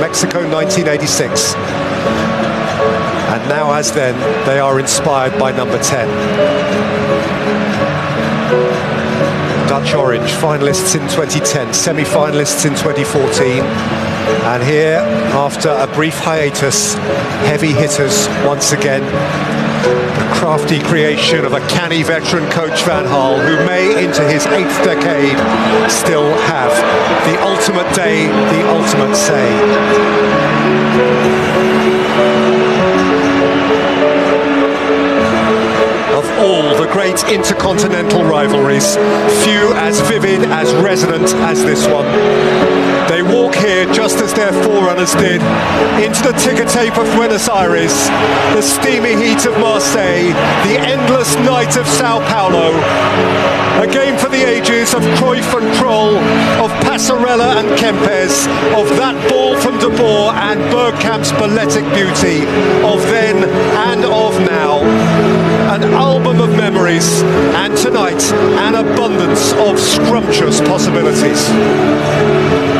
Mexico 1986. And now, as then, they are inspired by number 10. Dutch Orange, finalists in 2010, semi-finalists in 2014. And here, after a brief hiatus, heavy hitters once again. The crafty creation of a canny veteran coach Van Gaal, who may, into his eighth decade, still have the ultimate day, the ultimate say. All the great intercontinental rivalries, few as vivid, as resonant as this one. They walk here just as their forerunners did, into the ticker tape of Buenos Aires, the steamy heat of Marseille, the endless night of Sao Paulo. A game for the ages of Cruyff and Krol, of Passarella and Kempes, of that ball from De Boer and Bergkamp's balletic beauty, of then and of memories, and tonight, an abundance of scrumptious possibilities.